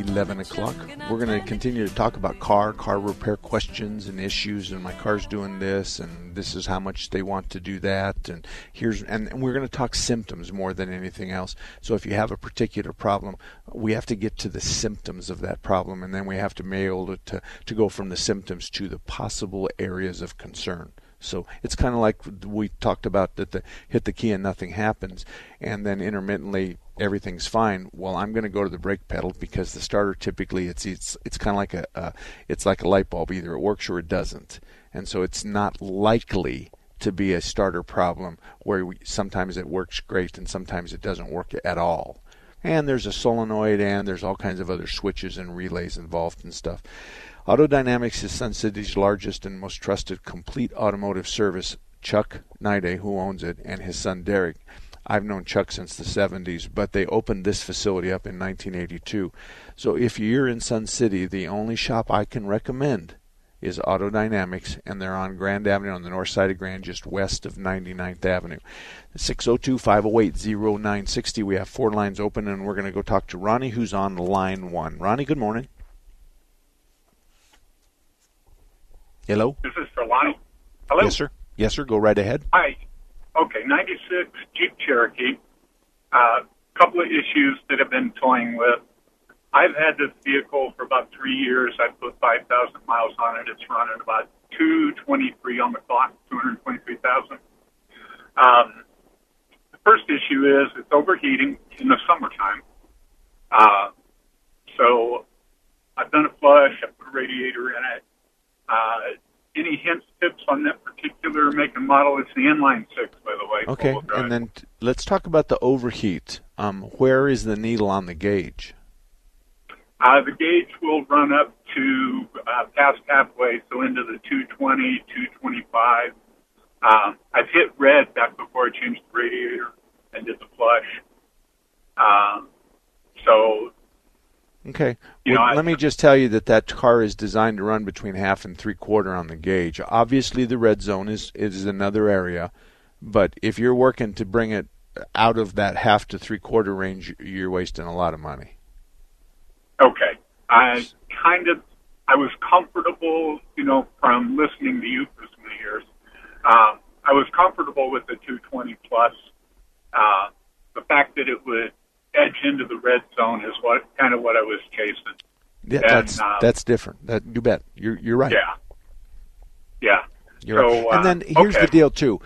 11 o'clock. We're going to continue to talk about car, car repair questions and issues, and my car's doing this, and this is how much they want to do that, and here's, and, and we're going to talk symptoms more than anything else. So if you have a particular problem, we have to get to the symptoms of that problem, and then we have to be able to, to go from the symptoms to the possible areas of concern. So it's kind of like we talked about that the hit the key and nothing happens, and then intermittently everything's fine. Well, I'm going to go to the brake pedal because the starter typically it's it's it's kind of like a uh, it's like a light bulb. Either it works or it doesn't, and so it's not likely to be a starter problem where we, sometimes it works great and sometimes it doesn't work at all. And there's a solenoid and there's all kinds of other switches and relays involved and stuff. Autodynamics is Sun City's largest and most trusted complete automotive service. Chuck Nide, who owns it, and his son Derek. I've known Chuck since the 70s, but they opened this facility up in 1982. So if you're in Sun City, the only shop I can recommend is Autodynamics, and they're on Grand Avenue on the north side of Grand, just west of 99th Avenue. 602 508 0960. We have four lines open, and we're going to go talk to Ronnie, who's on line one. Ronnie, good morning. Hello? This is for Lonnie. Hello? Yes, sir. Yes, sir. Go right ahead. Hi. Okay, 96 Jeep Cherokee. A uh, couple of issues that I've been toying with. I've had this vehicle for about three years. I've put 5,000 miles on it. It's running about 223 on the clock, 223,000. Um, the first issue is it's overheating in the summertime. Uh, so I've done a flush. I put a radiator in it. Uh, any hints, tips on that particular make and model? It's the inline six, by the way. Okay, and then t- let's talk about the overheat. Um, where is the needle on the gauge? Uh, the gauge will run up to uh, past halfway, so into the 220, 225. Um, I've hit red back before I changed the radiator and did the flush. Um, so Okay. You well, know, let me just tell you that that car is designed to run between half and three quarter on the gauge. Obviously, the red zone is is another area, but if you're working to bring it out of that half to three quarter range, you're wasting a lot of money. Okay, I kind of I was comfortable, you know, from listening to you for so many years. Um, I was comfortable with the 220 plus. Uh, the fact that it would edge into the red zone is what kind of what I was chasing. Yeah, and, that's uh, that's different. That you bet. You're you're right. Yeah. Yeah. You're so, right. And then uh, here's okay. the deal too.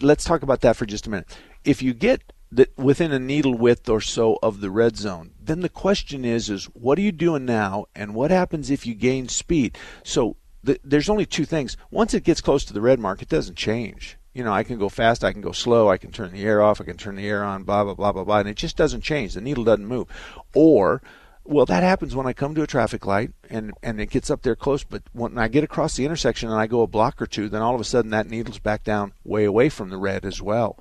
Let's talk about that for just a minute. If you get the, within a needle width or so of the red zone, then the question is is what are you doing now, and what happens if you gain speed? So the, there's only two things. Once it gets close to the red mark, it doesn't change you know, I can go fast, I can go slow, I can turn the air off, I can turn the air on, blah, blah, blah, blah, blah, and it just doesn't change. The needle doesn't move. Or, well, that happens when I come to a traffic light and, and it gets up there close, but when I get across the intersection and I go a block or two, then all of a sudden that needle's back down way away from the red as well.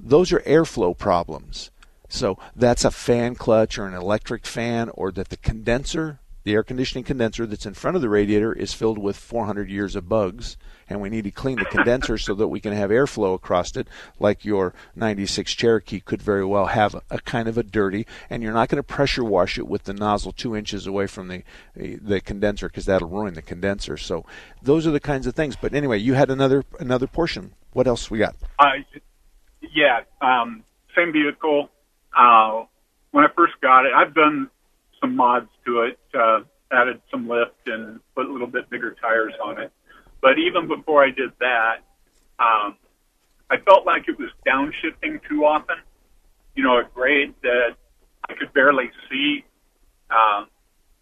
Those are airflow problems. So that's a fan clutch or an electric fan, or that the condenser, the air conditioning condenser that's in front of the radiator, is filled with 400 years of bugs and we need to clean the condenser so that we can have airflow across it, like your 96 Cherokee could very well have a, kind of a dirty, and you're not going to pressure wash it with the nozzle two inches away from the the condenser because that'll ruin the condenser. So those are the kinds of things. But anyway, you had another another portion. What else we got? Uh, yeah, um, same vehicle. Uh, when I first got it, I've done some mods to it. Uh, added some lift and put a little bit bigger tires on it. But even before I did that, um, I felt like it was downshifting too often. You know, a grade that I could barely see. Um,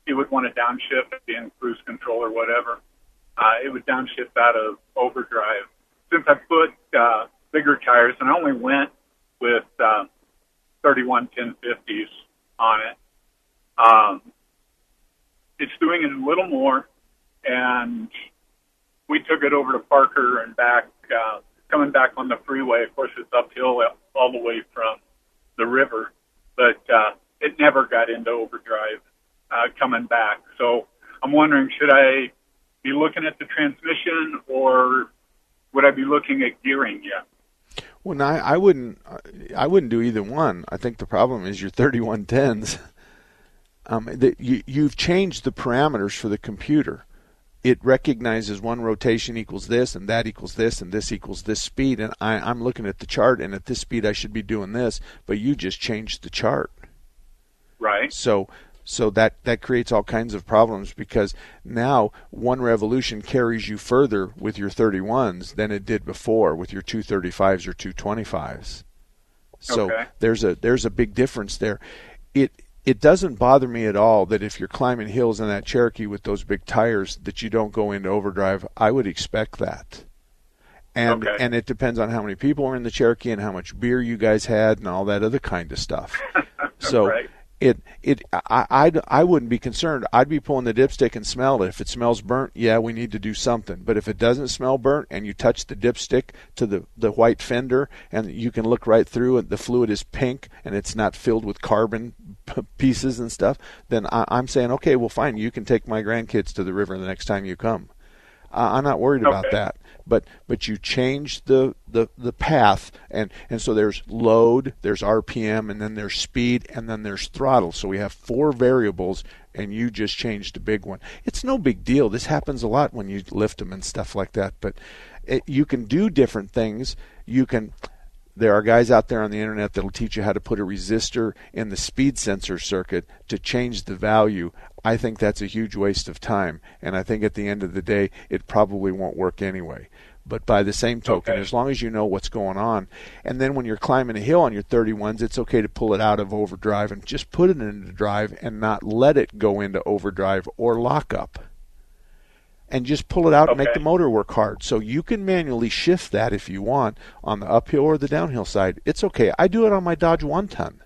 it would want to downshift in cruise control or whatever. Uh, it would downshift out of overdrive. Since I put uh, bigger tires, and I only went with uh, 31 1050s on it, um, it's doing it a little more. And we took it over to Parker and back, uh, coming back on the freeway. Of course, it's uphill all the way from the river, but uh, it never got into overdrive uh, coming back. So I'm wondering, should I be looking at the transmission or would I be looking at gearing yet? Well, no, I, I wouldn't. I wouldn't do either one. I think the problem is your 3110s. Um, that you, you've changed the parameters for the computer. It recognizes one rotation equals this, and that equals this, and this equals this speed. And I, I'm looking at the chart, and at this speed I should be doing this, but you just changed the chart. Right. So so that that creates all kinds of problems because now one revolution carries you further with your 31s than it did before with your 235s or 225s. So okay. there's a there's a big difference there. It it doesn't bother me at all that if you're climbing hills in that Cherokee with those big tires that you don't go into overdrive. I would expect that. And okay. and it depends on how many people are in the Cherokee and how much beer you guys had and all that other kind of stuff. so right it it I I'd, I wouldn't be concerned. I'd be pulling the dipstick and smell it. If it smells burnt, yeah, we need to do something. But if it doesn't smell burnt and you touch the dipstick to the the white fender and you can look right through and the fluid is pink and it's not filled with carbon pieces and stuff, then I, I'm saying okay, well fine, you can take my grandkids to the river the next time you come. Uh, I'm not worried okay. about that. But but you change the, the the path and and so there's load there's rpm and then there's speed and then there's throttle. So we have four variables and you just changed a big one. It's no big deal. This happens a lot when you lift them and stuff like that but it, you can do different things. You can there are guys out there on the internet that'll teach you how to put a resistor in the speed sensor circuit to change the value. I think that's a huge waste of time, and I think at the end of the day, it probably won't work anyway. But by the same token, okay. as long as you know what's going on, and then when you're climbing a hill on your 31s, it's okay to pull it out of overdrive and just put it into drive and not let it go into overdrive or lockup and just pull it out okay. and make the motor work hard. So you can manually shift that if you want on the uphill or the downhill side. It's okay. I do it on my Dodge one ton.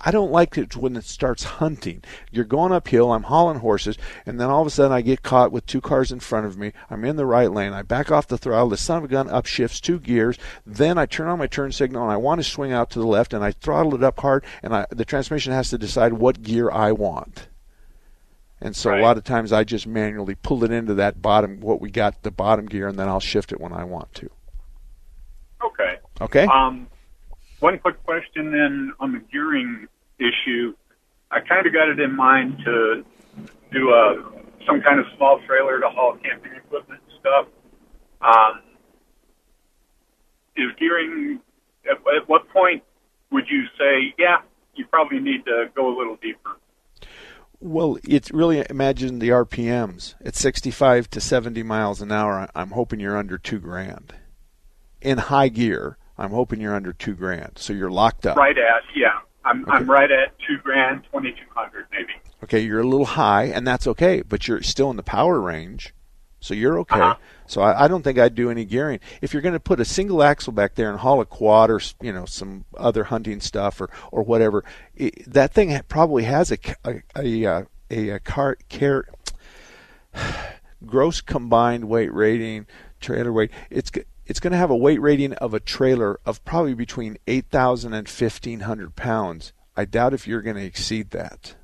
I don't like it when it starts hunting. You're going uphill, I'm hauling horses, and then all of a sudden I get caught with two cars in front of me. I'm in the right lane. I back off the throttle. The son of a gun upshifts two gears. Then I turn on my turn signal and I want to swing out to the left and I throttle it up hard and I, the transmission has to decide what gear I want. And so right. a lot of times I just manually pull it into that bottom, what we got, the bottom gear, and then I'll shift it when I want to. Okay. Okay. Um, one quick question then on the gearing issue. I kind of got it in mind to do a some kind of small trailer to haul camping equipment and stuff. Um, is gearing at, at what point would you say, yeah, you probably need to go a little deeper? Well, it's really imagine the RPMs. At 65 to 70 miles an hour, I'm hoping you're under two grand. In high gear, I'm hoping you're under two grand. So you're locked up. Right at yeah, I'm Okay. I'm right at two grand, twenty two hundred maybe. Okay, you're a little high, and that's okay, but you're still in the power range, so you're okay. Uh-huh. So I, I don't think I'd do any gearing. If you're going to put a single axle back there and haul a quad or you know some other hunting stuff or or whatever, it, that thing probably has a a a, uh, a, a car care gross combined weight rating trailer weight. It's it's going to have a weight rating of a trailer of probably between 8,000 and 1,500 pounds. I doubt if you're going to exceed that.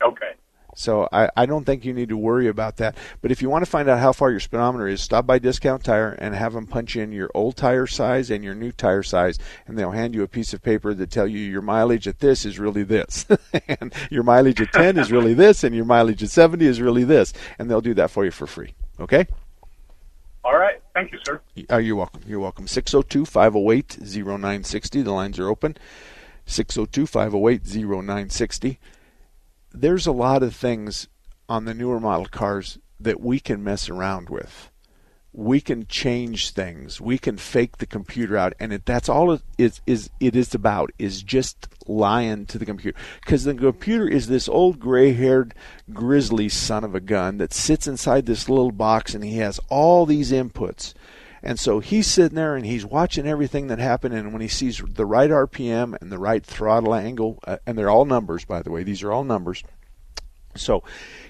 Okay. So I, I don't think you need to worry about that. But if you want to find out how far your speedometer is, stop by Discount Tire and have them punch in your old tire size and your new tire size, and they'll hand you a piece of paper that tell you your mileage at this is really this, and your mileage at 10 is really this, and your mileage at 70 is really this, and they'll do that for you for free. Okay? All right. Thank you, sir. Uh, you're welcome. You're welcome. 602 508 0960. The lines are open. 602 508 0960. There's a lot of things on the newer model cars that we can mess around with. We can change things. We can fake the computer out, and it, that's all it is, is. It is about is just lying to the computer because the computer is this old gray-haired, grizzly son of a gun that sits inside this little box, and he has all these inputs. And so he's sitting there and he's watching everything that happened. And when he sees the right RPM and the right throttle angle, uh, and they're all numbers, by the way, these are all numbers. So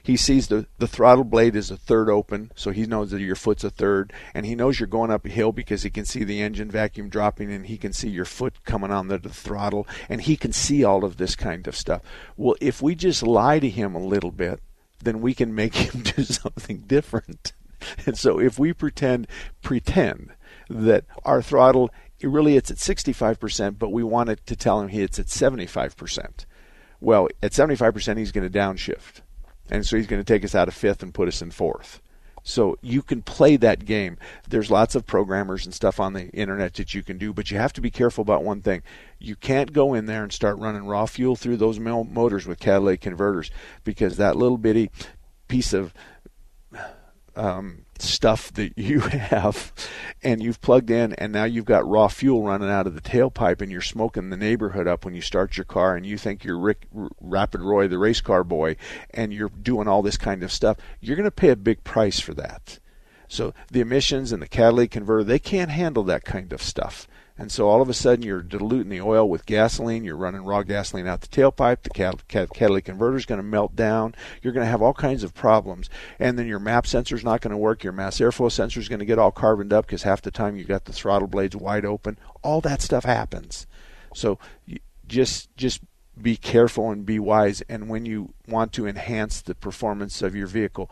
he sees the, the throttle blade is a third open, so he knows that your foot's a third, and he knows you're going up a hill because he can see the engine vacuum dropping and he can see your foot coming on the, the throttle, and he can see all of this kind of stuff. Well, if we just lie to him a little bit, then we can make him do something different. And so if we pretend pretend that our throttle really it's at 65%, but we want it to tell him he it's at 75%. Well, at 75%, he's going to downshift. And so he's going to take us out of fifth and put us in fourth. So you can play that game. There's lots of programmers and stuff on the internet that you can do, but you have to be careful about one thing. You can't go in there and start running raw fuel through those motors with catalytic converters because that little bitty piece of um, stuff that you have and you've plugged in and now you've got raw fuel running out of the tailpipe and you're smoking the neighborhood up when you start your car and you think you're Rick Rapid Roy the race car boy and you're doing all this kind of stuff you're going to pay a big price for that. So the emissions and the catalytic converter they can't handle that kind of stuff and so all of a sudden you're diluting the oil with gasoline, you're running raw gasoline out the tailpipe, the cat- cat- catalytic converter is going to melt down, you're going to have all kinds of problems. And then your MAP sensor is not going to work, your mass airflow sensor is going to get all carboned up because half the time you've got the throttle blades wide open. All that stuff happens. So just just be careful and be wise and when you want to enhance the performance of your vehicle,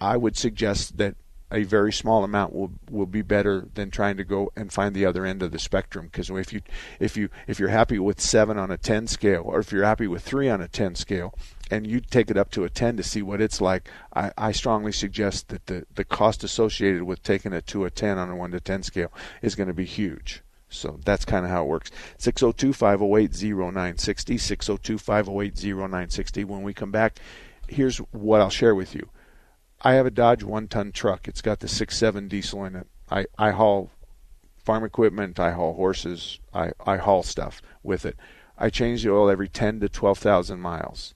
I would suggest that a very small amount will will be better than trying to go and find the other end of the spectrum because if you if you if you're happy with 7 on a 10 scale or if you're happy with 3 on a 10 scale and you take it up to a 10 to see what it's like I, I strongly suggest that the the cost associated with taking it to a 10 on a 1 to 10 scale is going to be huge so that's kind of how it works. 602 508 0960. 602 508 0960. When we come back, here's what I'll share with you. I have a Dodge one ton truck. It's got the six seven diesel in it. I, I haul farm equipment, I haul horses, I, I haul stuff with it. I change the oil every ten to twelve thousand miles.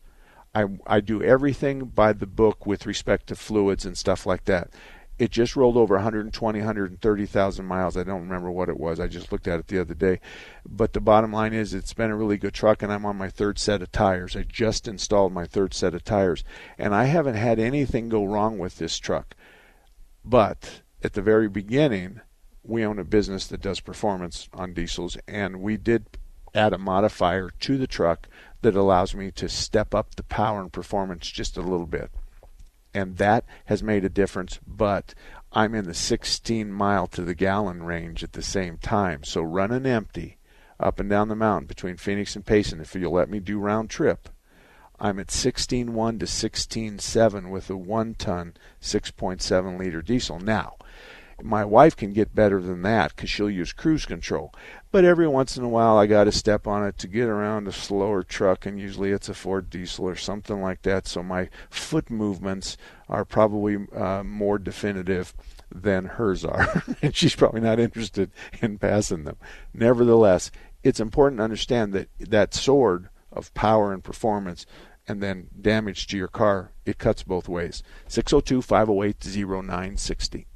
I I do everything by the book with respect to fluids and stuff like that it just rolled over 120, 130,000 miles. I don't remember what it was. I just looked at it the other day. But the bottom line is, it's been a really good truck, and I'm on my third set of tires. I just installed my third set of tires, and I haven't had anything go wrong with this truck. But at the very beginning, we own a business that does performance on diesels, and we did add a modifier to the truck that allows me to step up the power and performance just a little bit and that has made a difference. But I'm in the 16 mile to the gallon range at the same time. So running empty up and down the mountain between Phoenix and Payson, if you'll let me do round trip, I'm at 16.1 to 16.7 with a one ton 6.7 liter diesel. Now, my wife can get better than that because she'll use cruise control. But every once in a while, I got to step on it to get around a slower truck, and usually it's a Ford diesel or something like that. So my foot movements are probably uh, more definitive than hers are, and she's probably not interested in passing them. Nevertheless, it's important to understand that that sword of power and performance and then damage to your car, it cuts both ways. 602 508 0960.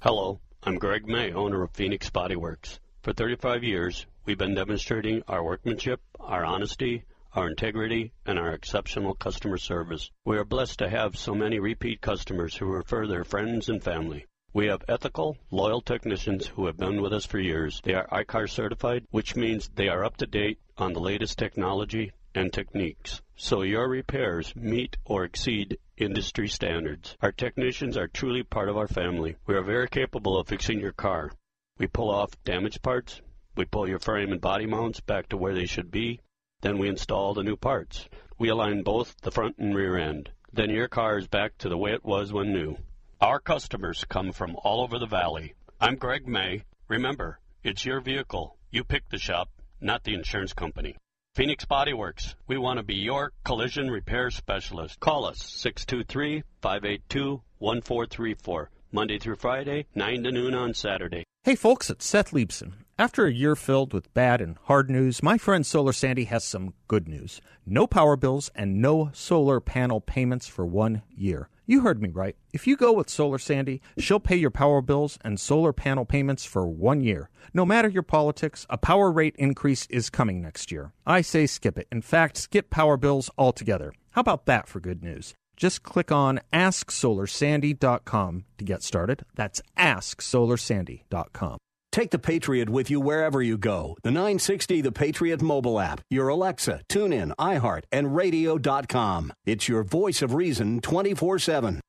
Hello, I'm Greg May, owner of Phoenix Body Works. For 35 years, we've been demonstrating our workmanship, our honesty, our integrity, and our exceptional customer service. We are blessed to have so many repeat customers who refer their friends and family. We have ethical, loyal technicians who have been with us for years. They are I-CAR certified, which means they are up to date on the latest technology and techniques, so your repairs meet or exceed industry standards. Our technicians are truly part of our family. We are very capable of fixing your car. We pull off damaged parts, we pull your frame and body mounts back to where they should be, then we install the new parts. We align both the front and rear end. Then your car is back to the way it was when new. Our customers come from all over the valley. I'm Greg May. Remember, it's your vehicle. You pick the shop, not the insurance company. Phoenix Body Works. We want to be your collision repair specialist. Call us 623 582 1434. Monday through Friday, 9 to noon on Saturday. Hey folks, it's Seth Leibsohn. After a year filled with bad and hard news, my friend Solar Sandy has some good news. No power bills and no solar panel payments for one year. You heard me right. If you go with Solar Sandy, she'll pay your power bills and solar panel payments for one year. No matter your politics, a power rate increase is coming next year. I say skip it. In fact, skip power bills altogether. How about that for good news? Just click on AskSolarSandy.com to get started. That's AskSolarSandy.com. Take the Patriot with you wherever you go. The 960 The Patriot mobile app, your Alexa, TuneIn, iHeart, and radio.com. It's your voice of reason 24 7.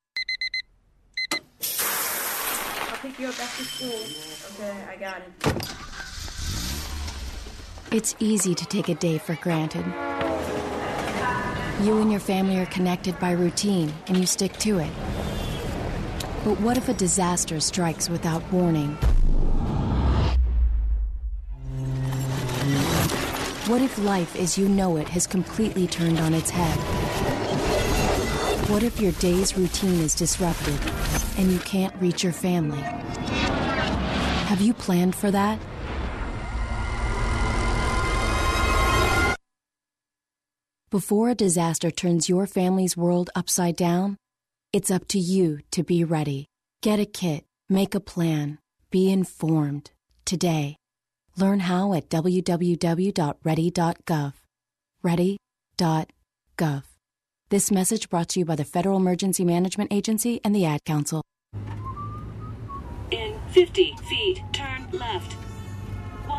I'll pick you up after school. Okay, I got it. It's easy to take a day for granted. You and your family are connected by routine, and you stick to it. But what if a disaster strikes without warning? What if life as you know it has completely turned on its head? What if your day's routine is disrupted and you can't reach your family? Have you planned for that? Before a disaster turns your family's world upside down, it's up to you to be ready. Get a kit, make a plan, be informed today. Learn how at www.ready.gov. Ready.gov. This message brought to you by the Federal Emergency Management Agency and the Ad Council. In 50 feet, turn left.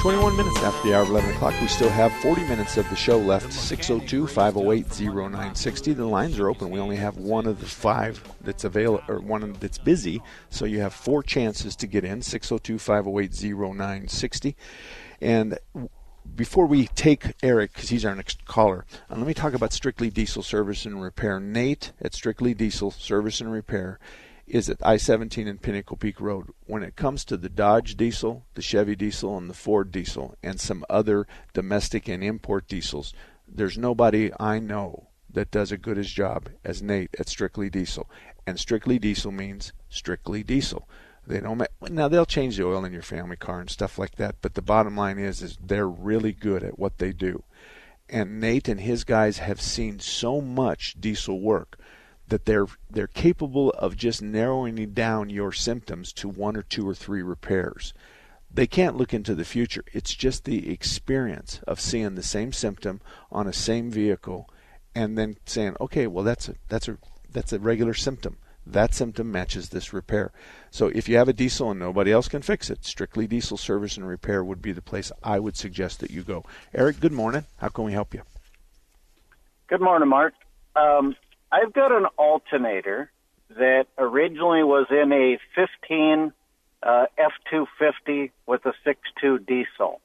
21 minutes after the hour of 11 o'clock. We still have 40 minutes of the show left. 602 508 0960. The lines are open. We only have one of the five that's available, or one that's busy. So you have four chances to get in 602 508 0960. And before we take Eric, because he's our next caller, uh, let me talk about Strictly Diesel Service and Repair. Nate at Strictly Diesel Service and Repair is at I 17 and Pinnacle Peak Road. When it comes to the Dodge diesel, the Chevy diesel, and the Ford diesel, and some other domestic and import diesels, there's nobody I know that does a good as job as Nate at Strictly Diesel. And Strictly Diesel means strictly diesel. They don't ma- now they'll change the oil in your family car and stuff like that, but the bottom line is is they're really good at what they do. And Nate and his guys have seen so much diesel work that they're they're capable of just narrowing down your symptoms to one or two or three repairs. They can't look into the future. It's just the experience of seeing the same symptom on a same vehicle and then saying, "Okay, well that's a that's a that's a regular symptom. That symptom matches this repair." So if you have a diesel and nobody else can fix it, strictly diesel service and repair would be the place I would suggest that you go. Eric, good morning. How can we help you? Good morning, Mark. Um, I've got an alternator that originally was in a 15 uh, F250 with a 6.2 diesel.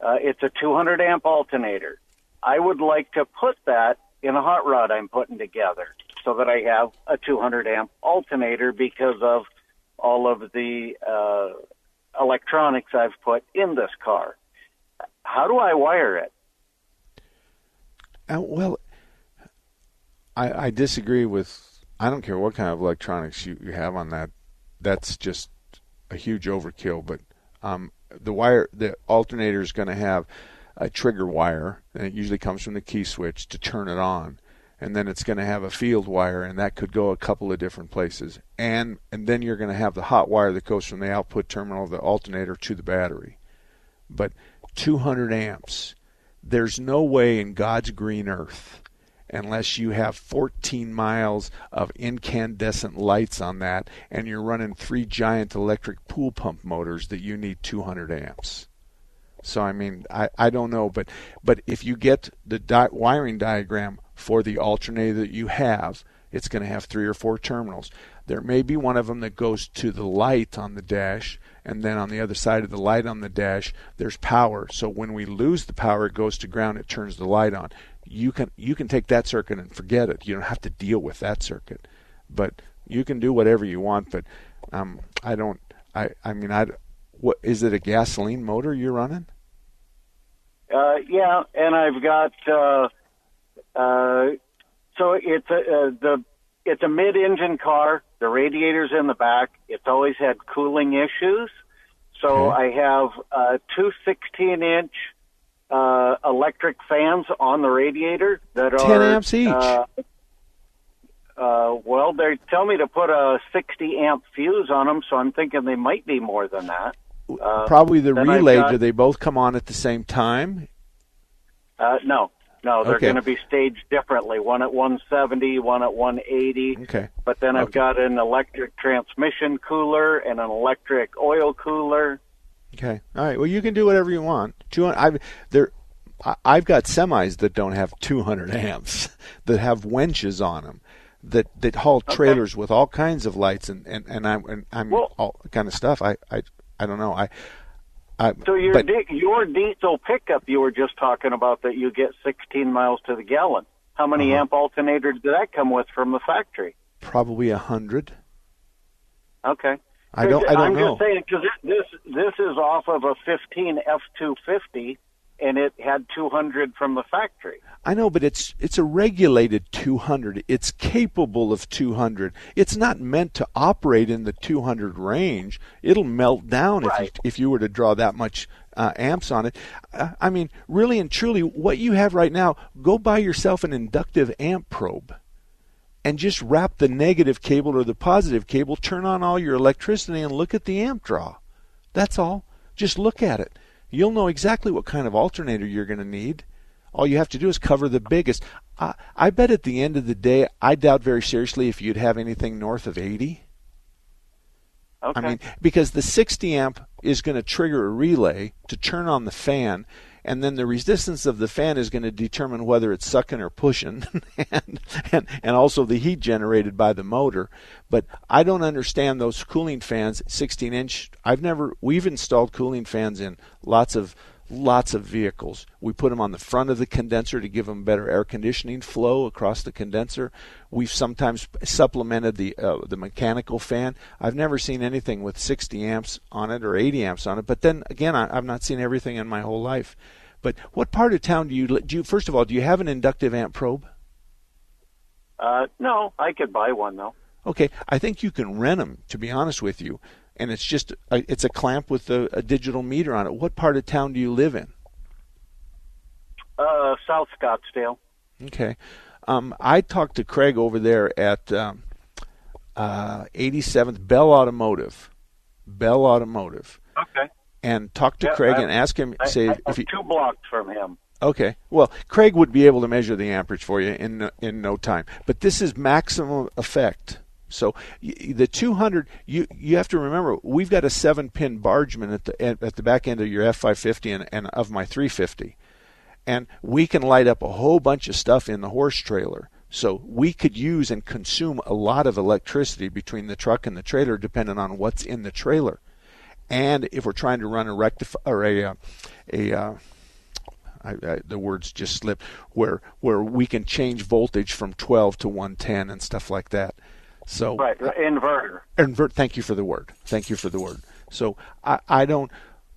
Uh, it's a 200 amp alternator. I would like to put that in a hot rod I'm putting together so that I have a 200 amp alternator because of all of the uh, electronics I've put in this car. How do I wire it? Uh, well, I, I disagree with. I don't care what kind of electronics you, you have on that. That's just a huge overkill. But um, the wire, the alternator is going to have a trigger wire, and it usually comes from the key switch to turn it on. And then it's going to have a field wire, and that could go a couple of different places. And and then you're going to have the hot wire that goes from the output terminal of the alternator to the battery. But 200 amps. There's no way in God's green earth unless you have 14 miles of incandescent lights on that and you're running three giant electric pool pump motors that you need 200 amps. So I mean, I, I don't know, but but if you get the di- wiring diagram for the alternator that you have, it's going to have three or four terminals. There may be one of them that goes to the light on the dash, and then on the other side of the light on the dash, there's power. So when we lose the power, it goes to ground. It turns the light on. You can you can take that circuit and forget it. You don't have to deal with that circuit, but you can do whatever you want. But um, I don't. I I mean I. What is it? A gasoline motor you're running? Uh, yeah, and I've got uh, uh, so it's a uh, the it's a mid-engine car. The radiator's in the back. It's always had cooling issues. So I have uh, two 16-inch uh, electric fans on the radiator that are 10 amps each. Uh, uh, well, they tell me to put a 60 amp fuse on them, so I'm thinking they might be more than that. Uh, Probably the relay. got- do they both come on at the same time? Uh, no, no, they're Okay. going to be staged differently. One at 170, one at 180. Okay. But then I've got an electric transmission cooler and an electric oil cooler. Okay. All right. Well, you can do whatever you want. Two hundred. I've there. I've got semis that don't have 200 amps that have winches on them that that haul trailers with all kinds of lights and and and I'm and I'm all kind of stuff. I I I don't know. I I So your but di- your diesel pickup you were just talking about that you get 16 miles to the gallon. How many Uh-huh. amp alternator did that come with from the factory? probably a hundred. Okay. I don't- I don't I'm know. just saying because this this is off of a 15 F250, and it had 200 from the factory. I know, but it's it's a regulated 200. It's capable of 200. It's not meant to operate in the 200 range. It'll melt down if you, if you were to draw that much uh, amps on it. Uh, I mean, really and truly, what you have right now, go buy yourself an inductive amp probe. And just wrap the negative cable or the positive cable, turn on all your electricity, and look at the amp draw. That's all. Just look at it. You'll know exactly what kind of alternator you're going to need. All you have to do is cover the biggest. I, I bet at the end of the day, I doubt very seriously if you'd have anything north of 80. Okay. I mean, because the 60 amp is going to trigger a relay to turn on the fan, and then the resistance of the fan is going to determine whether it's sucking or pushing, and, and and also the heat generated by the motor. But I don't understand those cooling fans, 16 inch. I've never. We've installed cooling fans in lots of lots of vehicles. We put them on the front of the condenser to give them better air conditioning flow across the condenser. We've sometimes supplemented the uh, the mechanical fan. I've never seen anything with 60 amps on it or 80 amps on it. But then again, I, I've not seen everything in my whole life. But what part of town do you do? You, first of all, do you have an inductive amp probe? Uh, no, I could buy one though. Okay, I think you can rent them. To be honest with you, and it's just a, it's a clamp with a, a digital meter on it. What part of town do you live in? Uh, South Scottsdale. Okay. Um, I talked to Craig over there at um, uh, 87th Bell Automotive. Bell Automotive. Okay. And talk to Yeah, Craig I- and ask him, I, say, I if he. two blocks from him. Okay. Well, Craig would be able to measure the amperage for you in in no time. But this is maximum effect. So the 200, you you have to remember, we've got a seven-pin Bargman at the at the back end of your F550 and, and of my 350, and we can light up a whole bunch of stuff in the horse trailer. So we could use and consume a lot of electricity between the truck and the trailer, depending on what's in the trailer. And if we're trying to run a rectifier or a uh, a uh, I, I, the words just slip where where we can change voltage from 12 to 110 and stuff like that. So Right, inverter. invert. Thank you for the word. Thank you for the word. So I, I don't.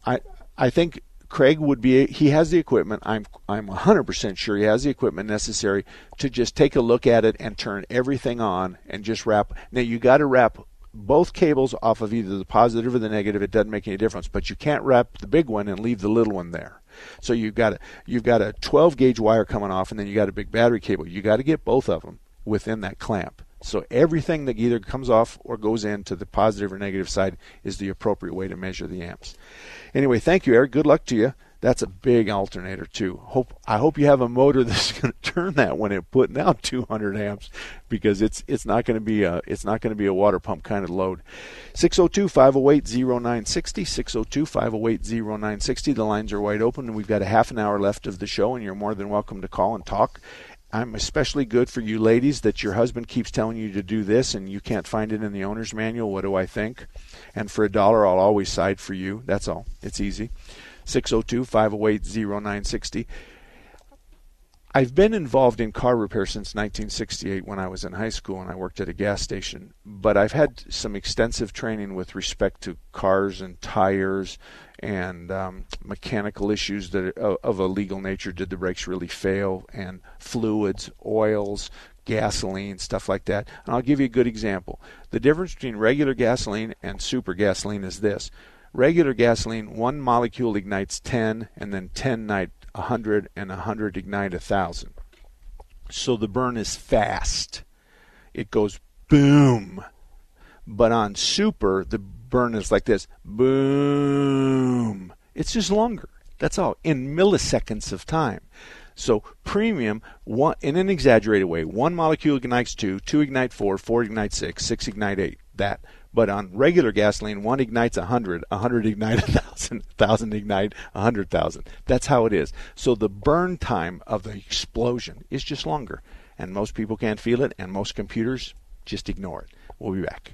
I I think Craig would be. He has the equipment. I'm I'm 100% sure he has the equipment necessary to just take a look at it and turn everything on and just wrap. Now you got to wrap both cables off of either the positive or the negative. It doesn't make any difference. But you can't wrap the big one and leave the little one there. So you've got a you've got a 12 gauge wire coming off, and then you got a big battery cable. You got to get both of them within that clamp. So everything that either comes off or goes into the positive or negative side is the appropriate way to measure the amps. Anyway, thank you, Eric. Good luck to you. That's a big alternator too. Hope I hope you have a motor that's going to turn that when it's putting out 200 amps, because it's it's not going to be a it's not going to be a water pump kind of load. 602-508-0960, 602-508-0960. The lines are wide open, and we've got a half an hour left of the show, and you're more than welcome to call and talk. I'm especially good for you ladies that your husband keeps telling you to do this and you can't find it in the owner's manual. What do I think? And for a dollar, I'll always side for you. That's all. It's easy. 602 508 0960. I've been involved in car repair since 1968 when I was in high school and I worked at a gas station. But I've had some extensive training with respect to cars and tires and um, mechanical issues that are of a legal nature. Did the brakes really fail? And fluids, oils, gasoline, stuff like that. And I'll give you a good example. The difference between regular gasoline and super gasoline is this regular gasoline, one molecule ignites 10, and then 10 ignite 100, and 100 ignite 1,000. So the burn is fast. It goes boom. But on super, the burn is like this boom. It's just longer. That's all, in milliseconds of time. So premium, one, in an exaggerated way, one molecule ignites two, two ignite four, four ignite six, six ignite eight. That but on regular gasoline, one ignites a 100, a 100 ignite a 1,000, a 1,000 ignite a 100,000. That's how it is. So the burn time of the explosion is just longer. And most people can't feel it, and most computers just ignore it. We'll be back.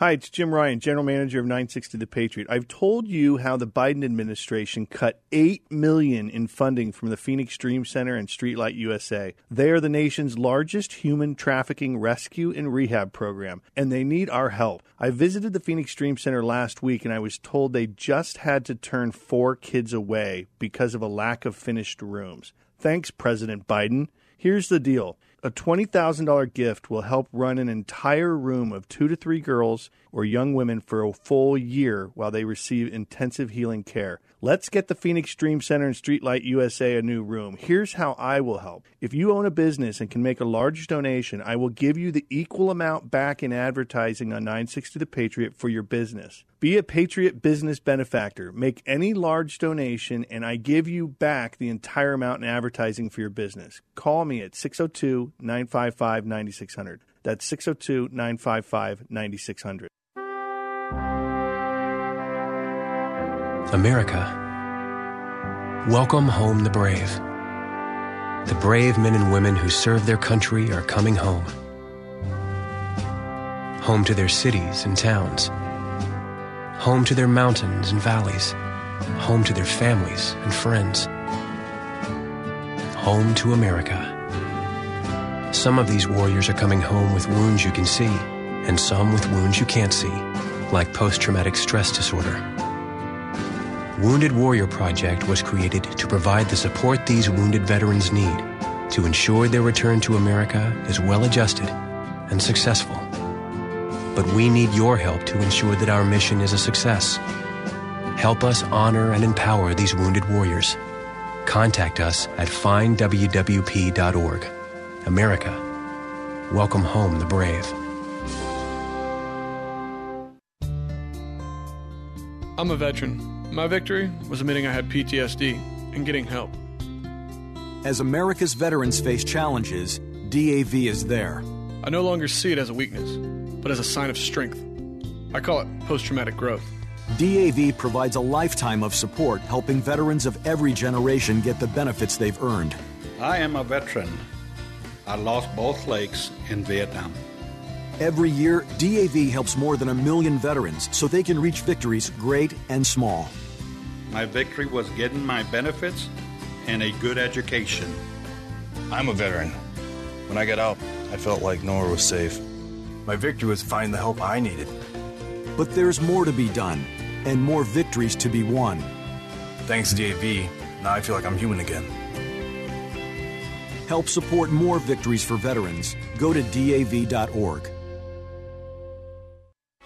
Hi, it's Jim Ryan, General Manager of 960 The Patriot. I've told you how the Biden administration cut 8 million in funding from the Phoenix Dream Center and Streetlight USA. They are the nation's largest human trafficking rescue and rehab program, and they need our help. I visited the Phoenix Dream Center last week and I was told they just had to turn 4 kids away because of a lack of finished rooms. Thanks President Biden. Here's the deal. A $20,000 gift will help run an entire room of two to three girls or young women for a full year while they receive intensive healing care. Let's get the Phoenix Dream Center and Streetlight USA a new room. Here's how I will help. If you own a business and can make a large donation, I will give you the equal amount back in advertising on 960 The Patriot for your business. Be a Patriot business benefactor. Make any large donation, and I give you back the entire amount in advertising for your business. Call me at 602 955 9600. That's 602 955 9600. America. Welcome home the brave. The brave men and women who serve their country are coming home. Home to their cities and towns. Home to their mountains and valleys. Home to their families and friends. Home to America. Some of these warriors are coming home with wounds you can see, and some with wounds you can't see, like post traumatic stress disorder. Wounded Warrior Project was created to provide the support these wounded veterans need to ensure their return to America is well adjusted and successful. But we need your help to ensure that our mission is a success. Help us honor and empower these wounded warriors. Contact us at findwwp.org. America, welcome home the brave. I'm a veteran. My victory was admitting I had PTSD and getting help. As America's veterans face challenges, DAV is there. I no longer see it as a weakness, but as a sign of strength. I call it post traumatic growth. DAV provides a lifetime of support helping veterans of every generation get the benefits they've earned. I am a veteran. I lost both legs in Vietnam. Every year, DAV helps more than a million veterans so they can reach victories great and small. My victory was getting my benefits and a good education. I'm a veteran. When I got out, I felt like nowhere was safe. My victory was finding the help I needed. But there's more to be done and more victories to be won. Thanks to DAV, now I feel like I'm human again. Help support more victories for veterans. Go to DAV.org.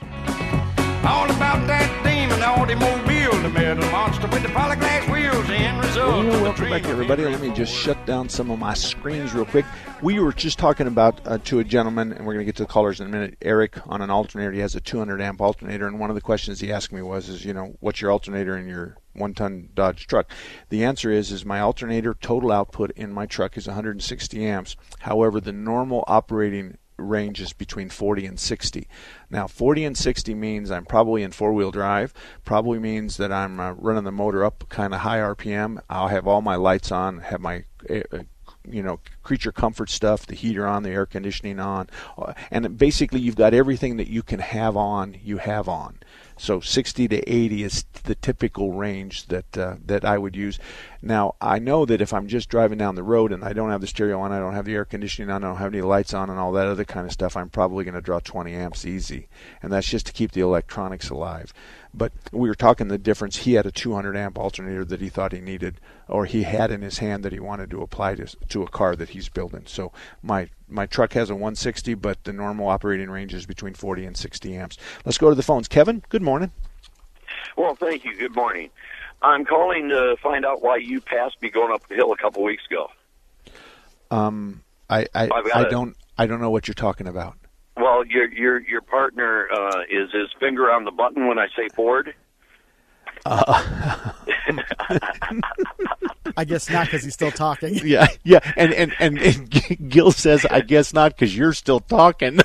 All about that demon All automobile, the metal monster with the polyglass wheels, and result. Well, welcome back, everybody. Let me just shut down some of my screens real quick. We were just talking about uh, to a gentleman, and we're going to get to the callers in a minute. Eric on an alternator. He has a 200 amp alternator, and one of the questions he asked me was, "Is you know, what's your alternator in your one-ton Dodge truck?" The answer is, is my alternator total output in my truck is 160 amps. However, the normal operating range is between 40 and 60. Now, 40 and 60 means I'm probably in four wheel drive, probably means that I'm uh, running the motor up kind of high RPM. I'll have all my lights on, have my uh, you know creature comfort stuff the heater on the air conditioning on uh, and basically you've got everything that you can have on you have on so 60 to 80 is the typical range that uh, that I would use. Now I know that if I'm just driving down the road and I don't have the stereo on, I don't have the air conditioning on, I don't have any lights on, and all that other kind of stuff, I'm probably going to draw 20 amps easy, and that's just to keep the electronics alive. But we were talking the difference. He had a 200 amp alternator that he thought he needed, or he had in his hand that he wanted to apply to, to a car that he's building. So my my truck has a 160, but the normal operating range is between 40 and 60 amps. Let's go to the phones. Kevin, good morning. Well, thank you. Good morning. I'm calling to find out why you passed me going up the hill a couple weeks ago. Um, I I, I don't I don't know what you're talking about. Well, your your your partner uh, is his finger on the button when I say Ford. Uh, I guess not because he's still talking. yeah, yeah, and and and, and Gil says, "I guess not because you're still talking."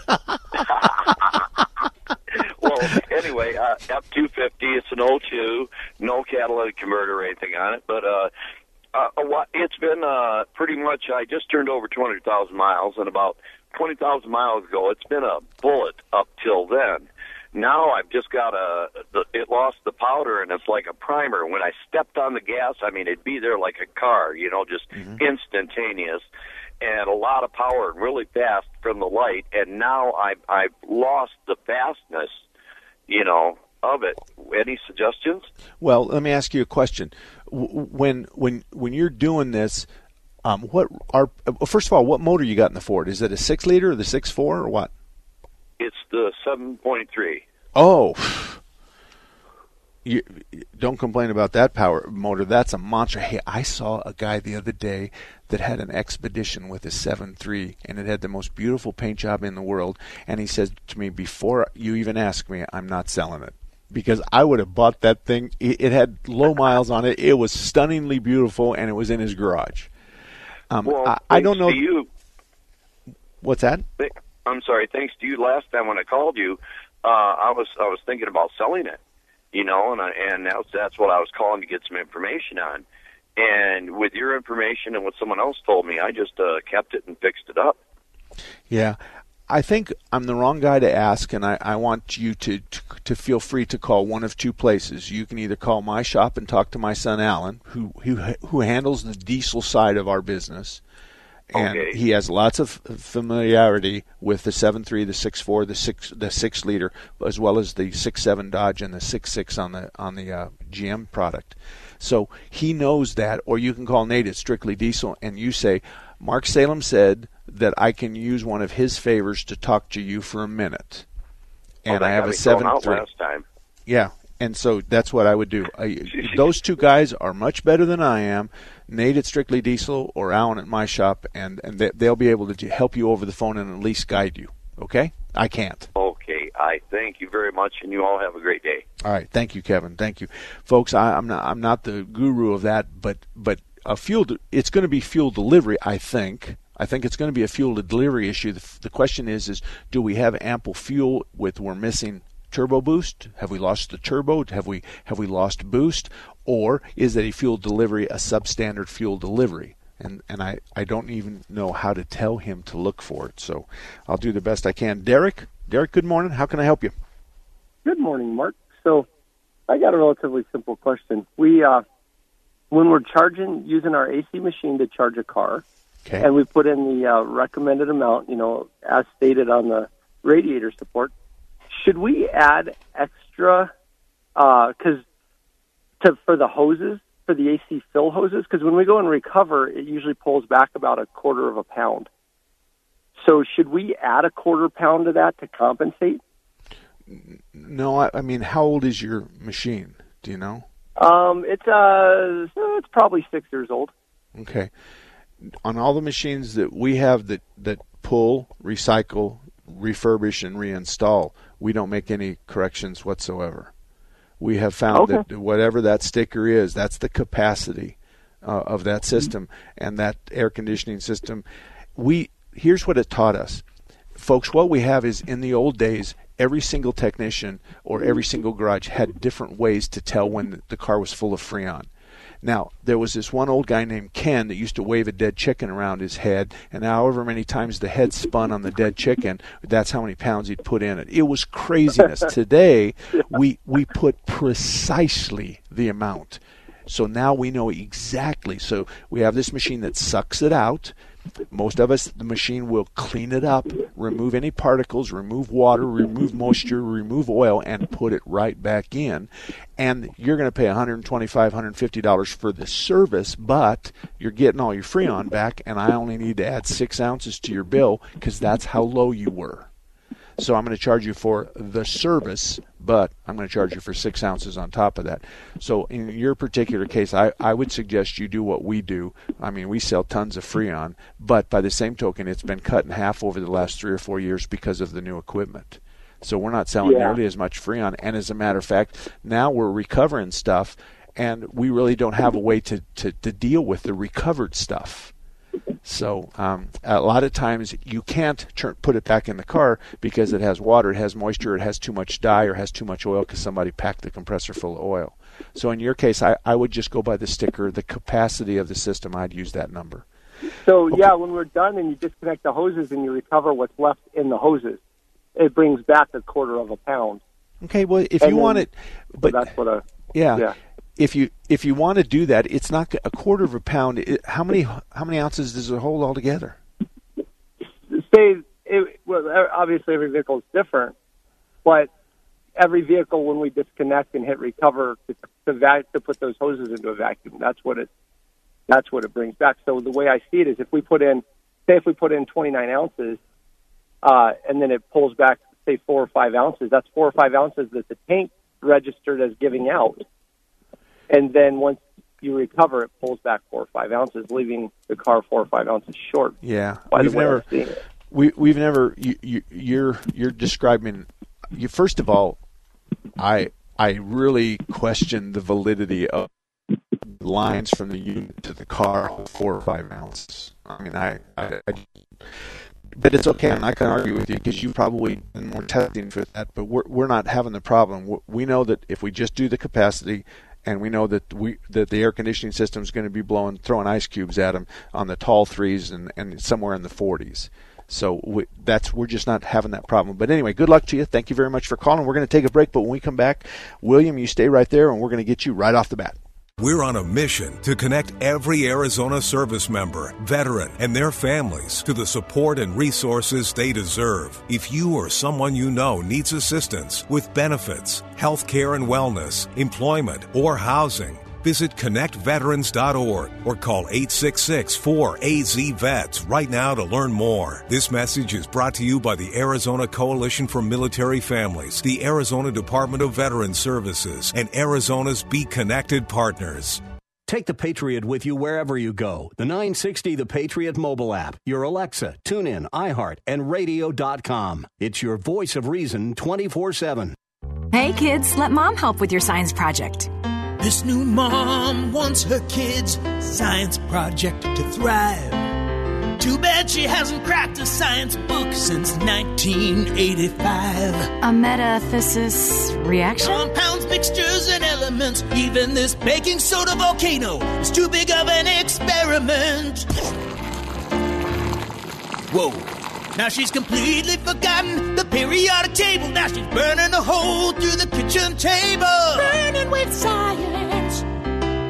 well, anyway, uh, F two fifty. It's an old 02, no catalytic converter or anything on it, but uh, uh, it's been uh, pretty much. I just turned over two hundred thousand miles, and about twenty thousand miles ago, it's been a bullet up till then. Now I've just got a. The, it lost the powder, and it's like a primer. When I stepped on the gas, I mean, it'd be there like a car, you know, just mm-hmm. instantaneous, and a lot of power and really fast from the light. And now I've I've lost the fastness, you know, of it. Any suggestions? Well, let me ask you a question. When when when you're doing this, um, what are first of all, what motor you got in the Ford? Is it a six liter or the six four or what? It's the 7.3. Oh. You, don't complain about that power motor. That's a monster. Hey, I saw a guy the other day that had an expedition with a 7.3 and it had the most beautiful paint job in the world. And he said to me, before you even ask me, I'm not selling it because I would have bought that thing. It had low miles on it. It was stunningly beautiful, and it was in his garage. Um, well, I, I, don't know. You, what's that? I'm sorry. Thanks to you last time when I called you, uh, I was I was thinking about selling it, you know, and I, and that's that's what I was calling to get some information on. And with your information and what someone else told me, I just uh, kept it and fixed it up. Yeah, I think I'm the wrong guy to ask, and I, I want you to, to, to feel free to call one of two places. You can either call my shop and talk to my son Alan, who who who handles the diesel side of our business, and okay. he has lots of familiarity with the seven three, the six four, the six the six liter, as well as the six seven Dodge and the six six on the on the uh, GM product. So he knows that. Or you can call Nate at Strictly Diesel, and you say, Mark Salem said that I can use one of his favors to talk to you for a minute, oh, and oh, I have a seven three. Last time. Yeah, and so that's what I would do. I, those two guys are much better than I am. Nate at Strictly Diesel or Alan at my shop, and and they, they'll be able to help you over the phone and at least guide you. Okay, I can't. Okay, I thank you very much, and you all have a great day. All right, thank you, Kevin. Thank you, folks. I, I'm not I'm not the guru of that, but but a fuel it's going to be fuel delivery, I think. I think it's going to be a fuel delivery issue. The, the question is, is do we have ample fuel with we're missing turbo boost? Have we lost the turbo? Have we have we lost boost? Or is that a fuel delivery a substandard fuel delivery? And and I, I don't even know how to tell him to look for it. So I'll do the best I can. Derek, Derek, good morning. How can I help you? Good morning, Mark. So I got a relatively simple question. We uh, when we're charging using our AC machine to charge a car, okay. and we put in the uh, recommended amount, you know, as stated on the radiator support, should we add extra because to for the hoses for the AC fill hoses? Because when we go and recover, it usually pulls back about a quarter of a pound. So should we add a quarter pound to that to compensate? No, I, I mean, how old is your machine? Do you know? Um, it's uh, it's probably six years old. Okay. On all the machines that we have that that pull, recycle, refurbish, and reinstall, we don't make any corrections whatsoever. We have found Okay. that whatever that sticker is, that's the capacity uh, of that system and that air conditioning system. We here's what it taught us, folks. What we have is in the old days, every single technician or every single garage had different ways to tell when the car was full of freon. Now, there was this one old guy named Ken that used to wave a dead chicken around his head, and however many times the head spun on the dead chicken, that's how many pounds he'd put in it. It was craziness. Today, we we put precisely the amount. So now we know exactly. So we have this machine that sucks it out. Most of us, the machine will clean it up, remove any particles, remove water, remove moisture, remove oil, and put it right back in. And you're going to pay $125, $150 for the service, but you're getting all your Freon back, and I only need to add six ounces to your bill because that's how low you were. So I'm going to charge you for the service, but I'm going to charge you for six ounces on top of that. So in your particular case, I, I would suggest you do what we do. I mean, we sell tons of Freon, but by the same token, it's been cut in half over the last three or four years because of the new equipment. So we're not selling Yeah. nearly as much Freon. And as a matter of fact, now we're recovering stuff, and we really don't have a way to, to, to deal with the recovered stuff. So um, a lot of times you can't turn, put it back in the car because it has water, it has moisture, it has too much dye, or has too much oil because somebody packed the compressor full of oil. So in your case, I, I would just go by the sticker, the capacity of the system. I'd use that number. So yeah, when we're done and you disconnect the hoses and you recover what's left in the hoses, it brings back a quarter of a pound. Okay, well if And you then- want it, so but that's what a yeah, yeah. If you if you want to do that, it's not a quarter of a pound. How many how many ounces does it hold altogether? say it, well, obviously every vehicle is different, but every vehicle when we disconnect and hit recover to to, vac- to put those hoses into a vacuum, that's what it that's what it brings back. So the way I see it is, if we put in, say, if we put in 29 ounces, uh, and then it pulls back, say, four or five ounces, that's four or five ounces that the tank registered as giving out, and then once you recover, it pulls back four or five ounces, leaving the car four or five ounces short. Yeah, By we've never we we've never you, you you're you're describing you first of all I I really question the validity of lines from the unit to the car four or five ounces. I mean I, I, I but it's okay. And I'm not going to argue with you because you probably done more testing for that. But we're we're not having the problem. We know that if we just do the capacity, and we know that we that the air conditioning system is going to be blowing throwing ice cubes at them on the tall threes and and somewhere in the 40s. So we, that's we're just not having that problem. But anyway, good luck to you. Thank you very much for calling. We're going to take a break, but when we come back, William, you stay right there, and we're going to get you right off the bat. We're on a mission to connect every Arizona service member, veteran, and their families to the support and resources they deserve. If you or someone you know needs assistance with benefits, health care and wellness, employment, or housing, visit connectveterans.org or call 866-4AZ-VETS right now to learn more. This message is brought to you by the Arizona Coalition for Military Families, the Arizona Department of Veterans Services, and Arizona's Be Connected partners. Take the Patriot with you wherever you go. The 960 The Patriot mobile app, your Alexa, TuneIn, iHeart, and radio.com. It's your voice of reason 24 7. Hey kids, let mom help with your science project. This new mom wants her kids' science project to thrive. Too bad she hasn't cracked a science book since 1985. A metathesis reaction? Compounds, mixtures, and elements. Even this baking soda volcano is too big of an experiment. Whoa. Now she's completely forgotten the periodic table. Now she's burning a hole through the kitchen table. Burning with science.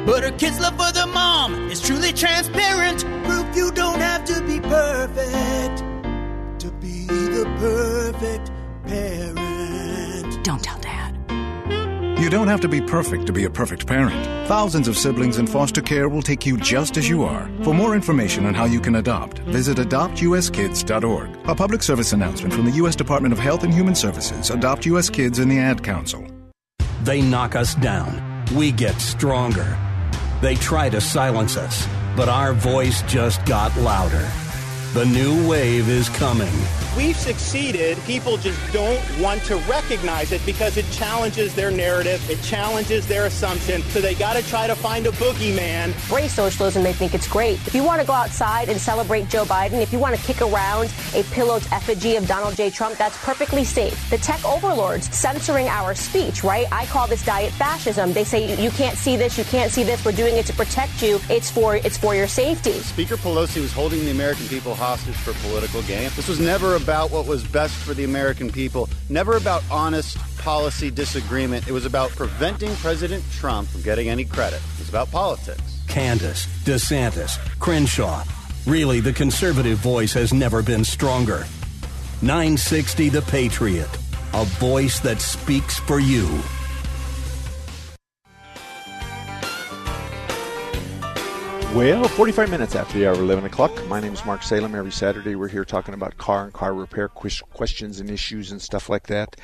But her kid's love for the mom is truly transparent. Proof you don't have to be perfect to be the perfect parent. You don't have to be perfect to be a perfect parent. Thousands of siblings in foster care will take you just as you are. For more information on how you can adopt, visit adoptuskids.org. A public service announcement from the U.S. Department of Health and Human Services, Adopt U.S. Kids, and the Ad Council. They knock us down. We get stronger. They try to silence us, but our voice just got louder. The new wave is coming. We've succeeded. People just don't want to recognize it because it challenges their narrative, it challenges their assumption. So they got to try to find a boogeyman. Embrace socialism. They think it's great. If you want to go outside and celebrate Joe Biden, if you want to kick around a pillowed effigy of Donald J. Trump, that's perfectly safe. The tech overlords censoring our speech, right? I call this diet fascism. They say you can't see this, you can't see this. We're doing it to protect you. It's for it's for your safety. Speaker Pelosi was holding the American people hostage for political gain. This was never about what was best for the American people, never about honest policy disagreement. It was about preventing President Trump from getting any credit. It was about politics. Candace, DeSantis, Crenshaw. Really, the conservative voice has never been stronger. 960 The Patriot, a voice that speaks for you. Well, 45 minutes after the hour 11 o'clock. My name is Mark Salem. Every Saturday, we're here talking about car and car repair questions and issues and stuff like that.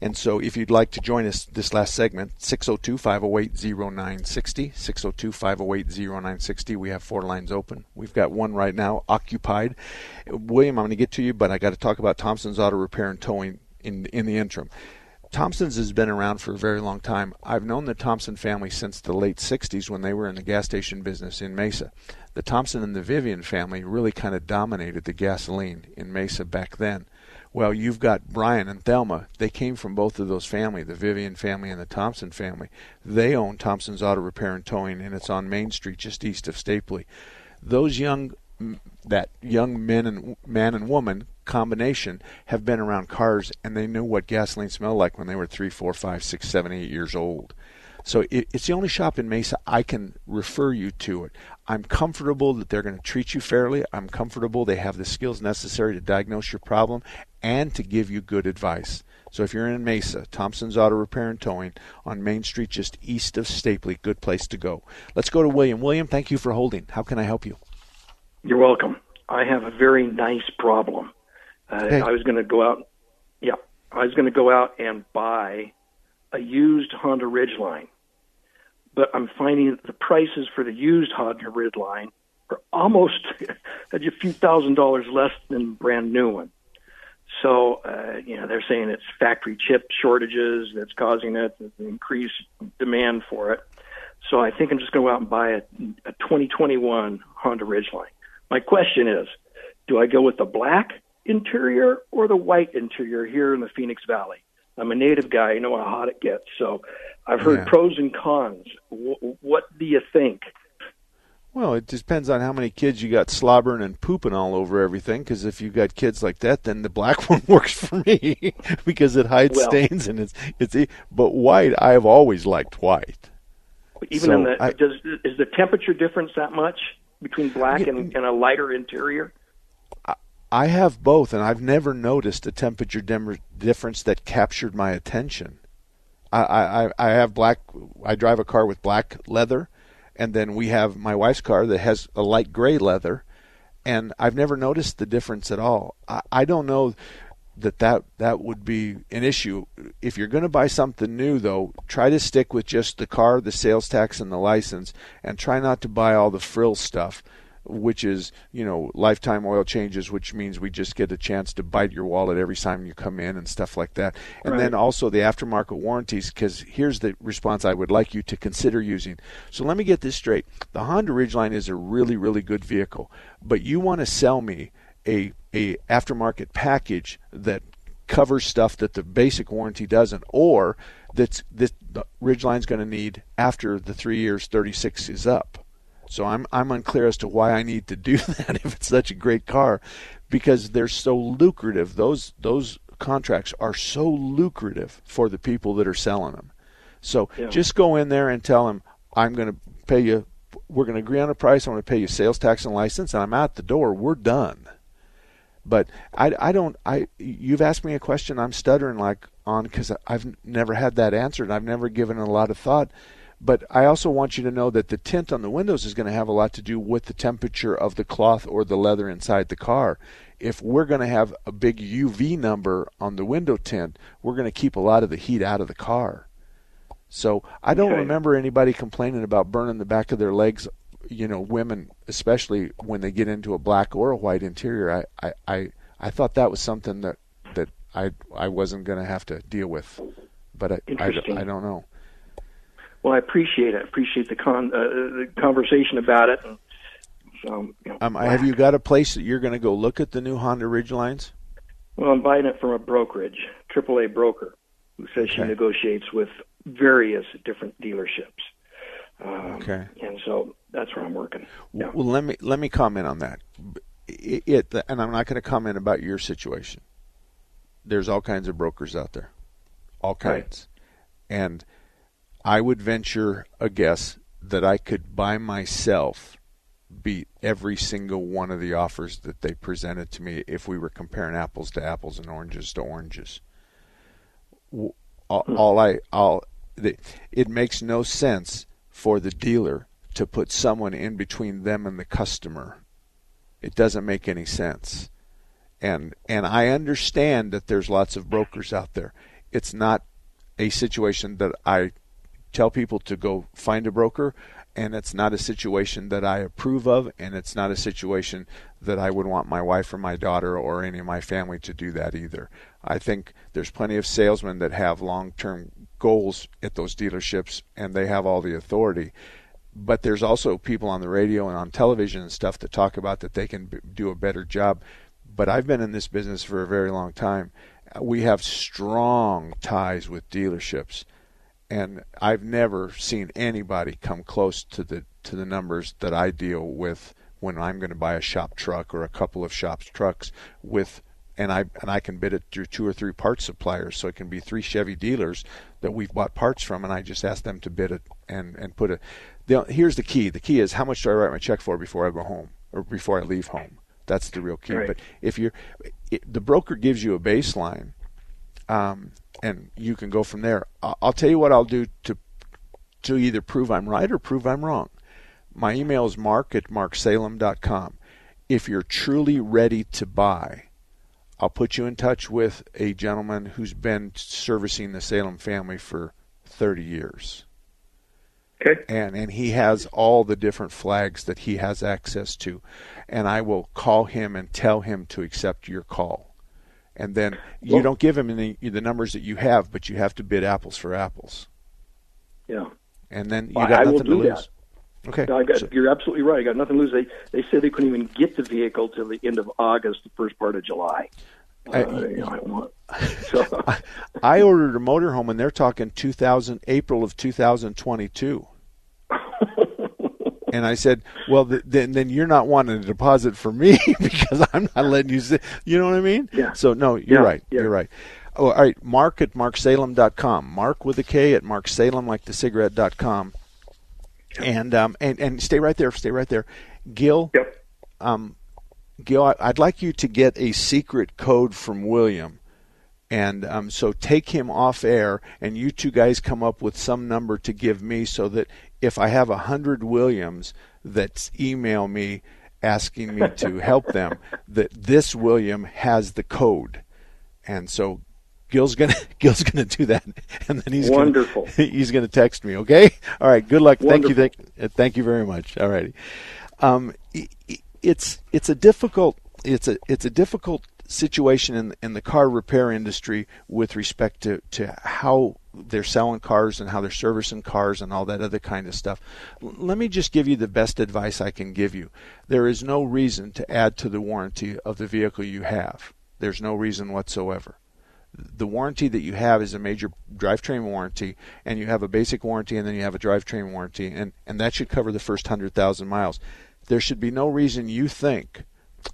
And so, if you'd like to join us this last segment, 602 508 0960. 602 508 0960. We have four lines open. We've got one right now occupied. William, I'm going to get to you, but I got to talk about Thompson's Auto Repair and Towing in, in the interim. Thompson's has been around for a very long time. I've known the Thompson family since the late 60s when they were in the gas station business in Mesa. The Thompson and the Vivian family really kind of dominated the gasoline in Mesa back then. Well, you've got Brian and Thelma. They came from both of those families, the Vivian family and the Thompson family. They own Thompson's Auto Repair and Towing, and it's on Main Street just east of Stapley. Those young that young men and man and woman combination have been around cars and they knew what gasoline smelled like when they were three, four, five, six, seven, eight years old. So it, it's the only shop in Mesa I can refer you to it. I'm comfortable that they're going to treat you fairly. I'm comfortable they have the skills necessary to diagnose your problem and to give you good advice. So if you're in Mesa, Thompson's Auto Repair and Towing on Main Street, just east of Stapley, good place to go. Let's go to William. William, thank you for holding. How can I help you? You're welcome. I have a very nice problem. Uh, Hey. I was going to go out. Yeah, I was going to go out and buy a used Honda Ridgeline, but I'm finding that the prices for the used Honda Ridgeline are almost a few thousand dollars less than brand new one. So, uh, you know, they're saying it's factory chip shortages that's causing it, the increased demand for it. So I think I'm just going to go out and buy a, a 2021 Honda Ridgeline. My question is, do I go with the black interior or the white interior here in the Phoenix Valley? I'm a native guy. I know how hot it gets. So I've heard Yeah. pros and cons. W- what do you think? Well, it depends on how many kids you got slobbering and pooping all over everything. Because if you got kids like that, then the black one works for me because it hides Well- stains and it's it's. But white, I've always liked white. Even So in the I- does is the temperature difference that much between black and, and a lighter interior? I have both, and I've never noticed a temperature difference that captured my attention. I, I, I have black. I drive a car with black leather, and then we have my wife's car that has a light gray leather, and I've never noticed the difference at all. I, I don't know that, that that would be an issue. If you're going to buy something new, though, try to stick with just the car, the sales tax, and the license, and try not to buy all the frill stuff. Which is you know lifetime oil changes, which means we just get a chance to bite your wallet every time you come in and stuff like that. And then also the aftermarket warranties, because here's the response I would like you to consider using. So let me get this straight: the Honda Ridgeline is a really really good vehicle, but you want to sell me a a aftermarket package that covers stuff that the basic warranty doesn't, or that's this the Ridgeline's going to need after the three years 36 is up. So I'm I'm unclear as to why I need to do that if it's such a great car, because they're so lucrative. Those those contracts are so lucrative for the people that are selling them. So Yeah. just go in there and tell them I'm going to pay you. We're going to agree on a price. I'm going to pay you sales tax and license, and I'm out the door. We're done. But I, I don't I you've asked me a question I'm stuttering like on because I've never had that answered. And I've never given a lot of thought. But I also want you to know that the tint on the windows is going to have a lot to do with the temperature of the cloth or the leather inside the car. If we're going to have a big UV number on the window tint, we're going to keep a lot of the heat out of the car. So I don't Okay. remember anybody complaining about burning the back of their legs. You know, women, especially when they get into a black or a white interior. I, I, I, I thought that was something that that I I wasn't going to have to deal with, but I, I, I don't know. Well, I appreciate it. I appreciate the con uh, the conversation about it. And, um, you know, Um, have you got a place that you're going to go look at the new Honda Ridgelines? Well, I'm buying it from a brokerage, AAA broker, who says she negotiates with various different dealerships. Um, Okay. And so that's where I'm working. Well, let me let me comment on that. It, it and I'm not going to comment about your situation. There's all kinds of brokers out there, all kinds, and I would venture a guess that I could by myself beat every single one of the offers that they presented to me if we were comparing apples to apples and oranges to oranges. All, hmm. all I all the, it makes no sense for the dealer to put someone in between them and the customer. It doesn't make any sense. And and I understand that there's lots of brokers out there. It's not a situation that I tell people to go find a broker and it's not a situation that I approve of and it's not a situation that I would want my wife or my daughter or any of my family to do that either. I think there's plenty of salesmen that have long-term goals at those dealerships and they have all the authority but there's also people on the radio and on television and stuff that talk about that they can b- do a better job. But I've been in this business for a very long time. We have strong ties with dealerships, and I've never seen anybody come close to the to the numbers that I deal with when I'm going to buy a shop truck or a couple of shop trucks with and I and I can bid it through two or three parts suppliers. So it can be three Chevy dealers that we've bought parts from, and I just ask them to bid it and and put it. The, here's the key. The key is how much do I write my check for before I go home or before I leave home. That's the real key. Right. But if you're, it, the broker gives you a baseline, um, and you can go from there. I'll, tell you what I'll do to to either prove I'm right or prove I'm wrong. My email is mark at marksalem.com. If you're truly ready to buy, I'll put you in touch with a gentleman who's been servicing the Salem family for 30 years. Okay. And and he has all the different flags that he has access to, and I will call him and tell him to accept your call. And then you Well- don't give him any the numbers that you have, but you have to bid apples for apples. Yeah. And then you I- got I will nothing to lose. that. Okay. No, I got, So- you're absolutely right. I got nothing to lose. They they said they couldn't even get the vehicle till the end of August, the first part of July. Uh, Uh, you know, I want, so, I ordered a motorhome, and they're talking 2000 April of 2022. And I said, "Well, th- then then you're not wanting a deposit for me because I'm not letting you. Sit. You know what I mean? Yeah. So no, you're Yeah, right. yeah. You're right. Oh, all right. Mark at marksalem.com. Mark with a K at marksalem like the cigarette.com. And um and and stay right there. Stay right there. Gil. Yep. Um, Gil, I'd like you to get a secret code from William. And um, so take him off air, and you two guys come up with some number to give me so that if I have a hundred Williams that email me asking me to help them, that this William has the code. And so Gil's gonna Gil's gonna do that, and then he's Wonderful. Gonna, he's gonna text me. Okay. All right. Good luck. Thank you. Thank, uh, thank you very much. All righty. Um, it's it's a difficult it's a it's a difficult situation in in the car repair industry with respect to to how they're selling cars and how they're servicing cars and all that other kind of stuff. Let me just give you the best advice I can give you. There is no reason to add to the warranty of the vehicle you have. There's no reason whatsoever. The warranty that you have is a major drivetrain warranty, and you have a basic warranty, and then you have a drivetrain warranty, and, and that should cover the first 100,000 miles. There should be no reason you think,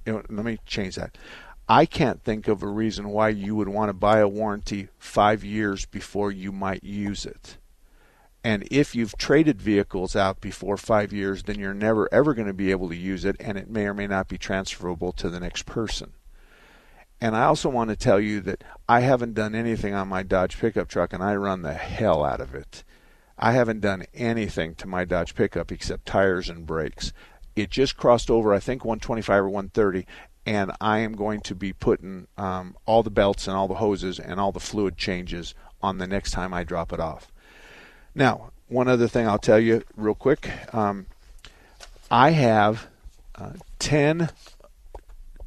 you know, let me change that. I can't think of a reason why you would want to buy a warranty five years before you might use it. And if you've traded vehicles out before five years, then you're never ever going to be able to use it, and it may or may not be transferable to the next person. And I also want to tell you that I haven't done anything on my Dodge pickup truck, and I run the hell out of it. I haven't done anything to my Dodge pickup except tires and brakes. It just crossed over, I think, 125 or 130, and I am going to be putting um, all the belts and all the hoses and all the fluid changes on the next time I drop it off. Now, one other thing I'll tell you real quick. Um, I have uh, 10,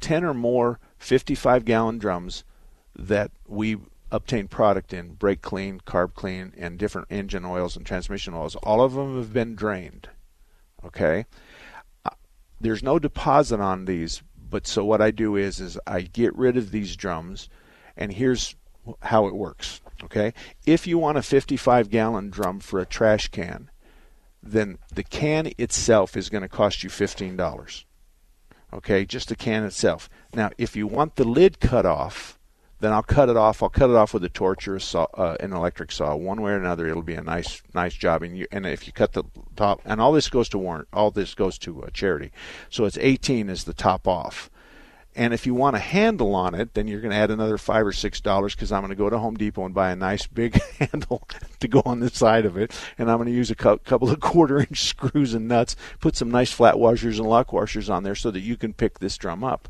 10 or more 55 gallon drums that we obtain product in brake clean, carb clean, and different engine oils and transmission oils. All of them have been drained. Okay? Uh, there's no deposit on these, but so what I do is is I get rid of these drums and here's how it works. Okay? If you want a 55 gallon drum for a trash can, then the can itself is going to cost you $15 okay, just the can itself. Now, if you want the lid cut off, then I'll cut it off. I'll cut it off with a torch or a saw, uh, an electric saw. One way or another, it'll be a nice, nice job. And you, and if you cut the top, and all this goes to warrant, all this goes to a charity. So it's 18 is the top off. And if you want a handle on it, then you're going to add another five or six dollars because I'm going to go to Home Depot and buy a nice big handle to go on the side of it, and I'm going to use a couple of quarter-inch screws and nuts, put some nice flat washers and lock washers on there so that you can pick this drum up.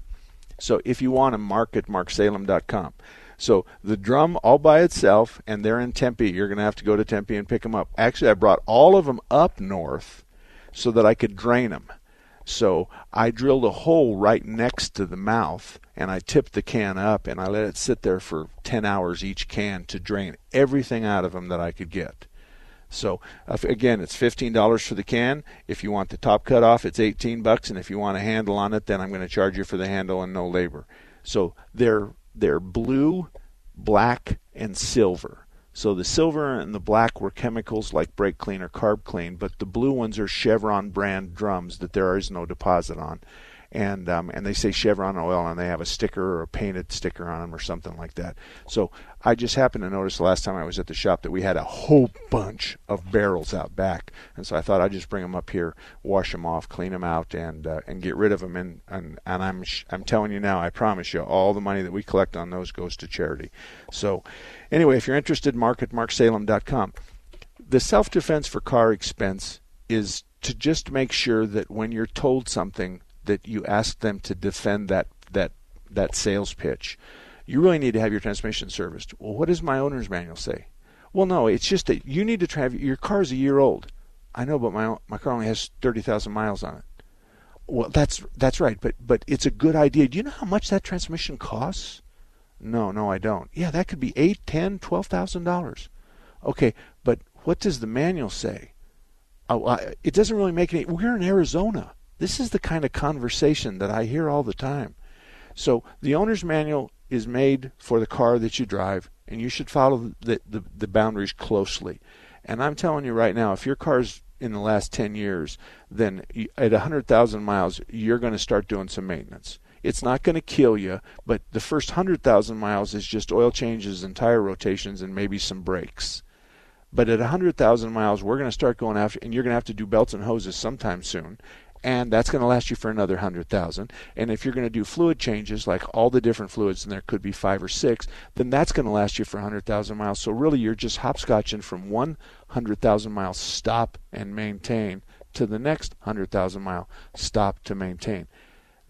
So if you want to mark at marksalem.com. So the drum all by itself, and they're in Tempe. You're going to have to go to Tempe and pick them up. Actually, I brought all of them up north so that I could drain them so I drilled a hole right next to the mouth and I tipped the can up and I let it sit there for 10 hours each can to drain everything out of them that I could get. So uh, again, it's $15 for the can. If you want the top cut off, it's 18 bucks and if you want a handle on it, then I'm going to charge you for the handle and no labor. So they're they're blue, black and silver. So the silver and the black were chemicals like brake clean or carb clean, but the blue ones are Chevron brand drums that there is no deposit on. And um, and they say Chevron oil, and they have a sticker or a painted sticker on them or something like that. So I just happened to notice the last time I was at the shop that we had a whole bunch of barrels out back, and so I thought I'd just bring them up here, wash them off, clean them out, and uh, and get rid of them. And and, and I'm I'm telling you now, I promise you, all the money that we collect on those goes to charity. So Anyway, if you're interested, mark at marksalem.com. The self defense for car expense is to just make sure that when you're told something that you ask them to defend that that that sales pitch. You really need to have your transmission serviced. Well, what does my owner's manual say? Well, no, it's just that you need to have your car's a year old. I know, but my my car only has thirty thousand miles on it. Well, that's that's right, but but it's a good idea. Do you know how much that transmission costs? No, no, I don't. Yeah, that could be eight, ten, twelve thousand dollars. Okay, but what does the manual say? Oh, I, it doesn't really make any. We're in Arizona. This is the kind of conversation that I hear all the time. So the owner's manual is made for the car that you drive, and you should follow the, the, the boundaries closely. And I'm telling you right now, if your car's in the last 10 years, then at 100,000 miles, you're going to start doing some maintenance. It's not going to kill you, but the first 100,000 miles is just oil changes and tire rotations and maybe some brakes. But at 100,000 miles, we're going to start going after, and you're going to have to do belts and hoses sometime soon. And that's going to last you for another 100,000. And if you're going to do fluid changes, like all the different fluids, and there could be five or six, then that's going to last you for 100,000 miles. So really, you're just hopscotching from 100,000 miles stop and maintain to the next 100,000 mile stop to maintain.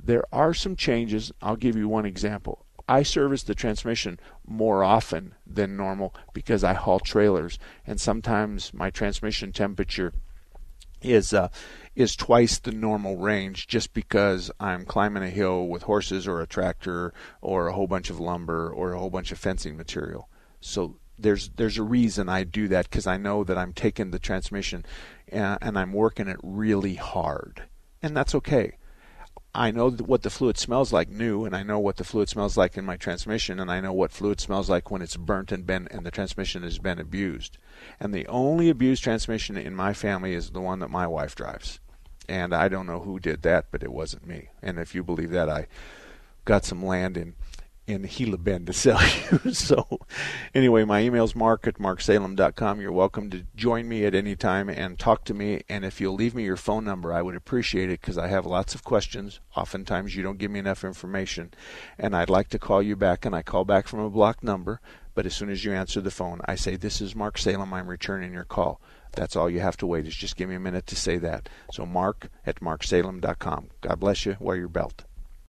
There are some changes. I'll give you one example. I service the transmission more often than normal because I haul trailers, and sometimes my transmission temperature is uh, is twice the normal range just because I'm climbing a hill with horses or a tractor or a whole bunch of lumber or a whole bunch of fencing material. So there's there's a reason I do that because I know that I'm taking the transmission and, and I'm working it really hard, and that's okay. I know what the fluid smells like new, and I know what the fluid smells like in my transmission, and I know what fluid smells like when it's burnt and been and the transmission has been abused. And the only abused transmission in my family is the one that my wife drives. And I don't know who did that, but it wasn't me. And if you believe that, I got some land in in Gila Bend to sell you. so, anyway, my email is mark at marksalem.com. You're welcome to join me at any time and talk to me. And if you'll leave me your phone number, I would appreciate it because I have lots of questions. Oftentimes, you don't give me enough information. And I'd like to call you back, and I call back from a blocked number. But as soon as you answer the phone, I say, This is Mark Salem. I'm returning your call. That's all you have to wait is just give me a minute to say that. So, mark at marksalem.com. God bless you. Wear your belt.